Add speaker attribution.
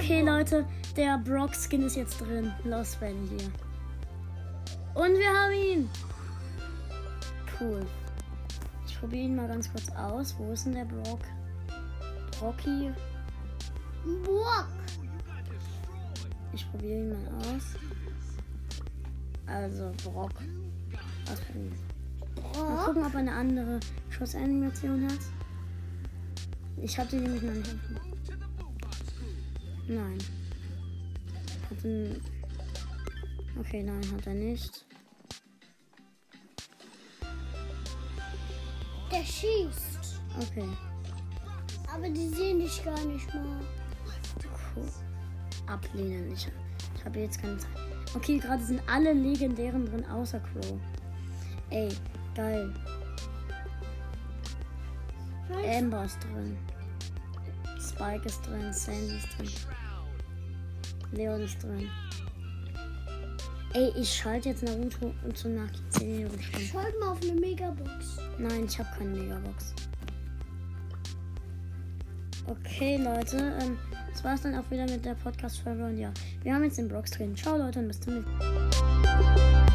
Speaker 1: Okay, Leute, der Brock-Skin ist jetzt drin. Los, Ben hier. Und wir haben ihn. Cool. Ich probiere ihn mal ganz kurz aus. Wo ist denn der Brock? Brocky.
Speaker 2: Burg.
Speaker 1: Ich probiere ihn mal aus. Also, Brock. Ausprobieren. Mal gucken, ob er eine andere Schussanimation hat. Ich habe die nämlich noch nicht. Nein. Hat ein okay, nein, hat er nicht.
Speaker 2: Der schießt.
Speaker 1: Okay,
Speaker 2: Aber die sehen dich gar nicht mal.
Speaker 1: cool. Ablehnen. Ich, ich habe jetzt keine Zeit. Okay, gerade sind alle legendären drin, außer Crow. Ey, geil. Amber ist drin. Spike ist drin. Sandy ist drin. Leon ist drin. Ey, ich schalte jetzt Naruto und zum nach 10 Minuten Stand.
Speaker 2: Schalt mal auf eine Megabox.
Speaker 1: Nein, ich habe keine Megabox. Okay, Leute. Ähm, das war's dann auch wieder mit der Podcast-Folge. Und ja, wir haben jetzt den Brox drin. Ciao, Leute, und bis zum nächsten Mal.